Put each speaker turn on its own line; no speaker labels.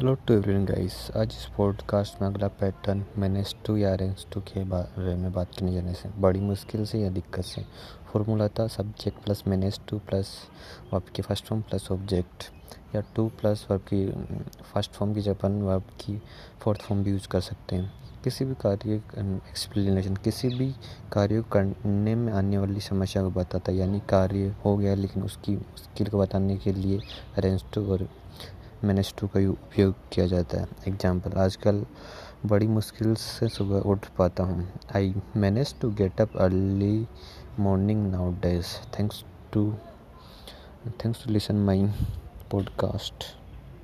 Hello to everyone guys आज इस podcast में अगला पैटर्न मैंने टू या टू के बारे में बात करने जाने से। बड़ी मुश्किल से या दिक्कत से। फॉर्मूला था subject plus manage to plus verb की फ़र्स्ट फॉर्म प्लस ऑब्जेक्ट या टू प्लस वर्ब की फ़र्स्ट फॉर्म की जपन वर्ब की फोर्थ फॉर्म भी यूज़ कर सकते हैं। किसी भी कार्य एक्सप्लेनेशन किसी भी कार्य करने में आने वाली समस्या को बताता है। यानी कार्य हो गया, लेकिन उसकी स्किल को बताने के लिए अरेंज टू और मैनेज टू का उपयोग किया जाता है। एग्ज़ाम्पल आजकल बड़ी मुश्किल से सुबह उठ पाता हूँ। I manage to get up early morning nowadays thanks to thanks to listen my podcast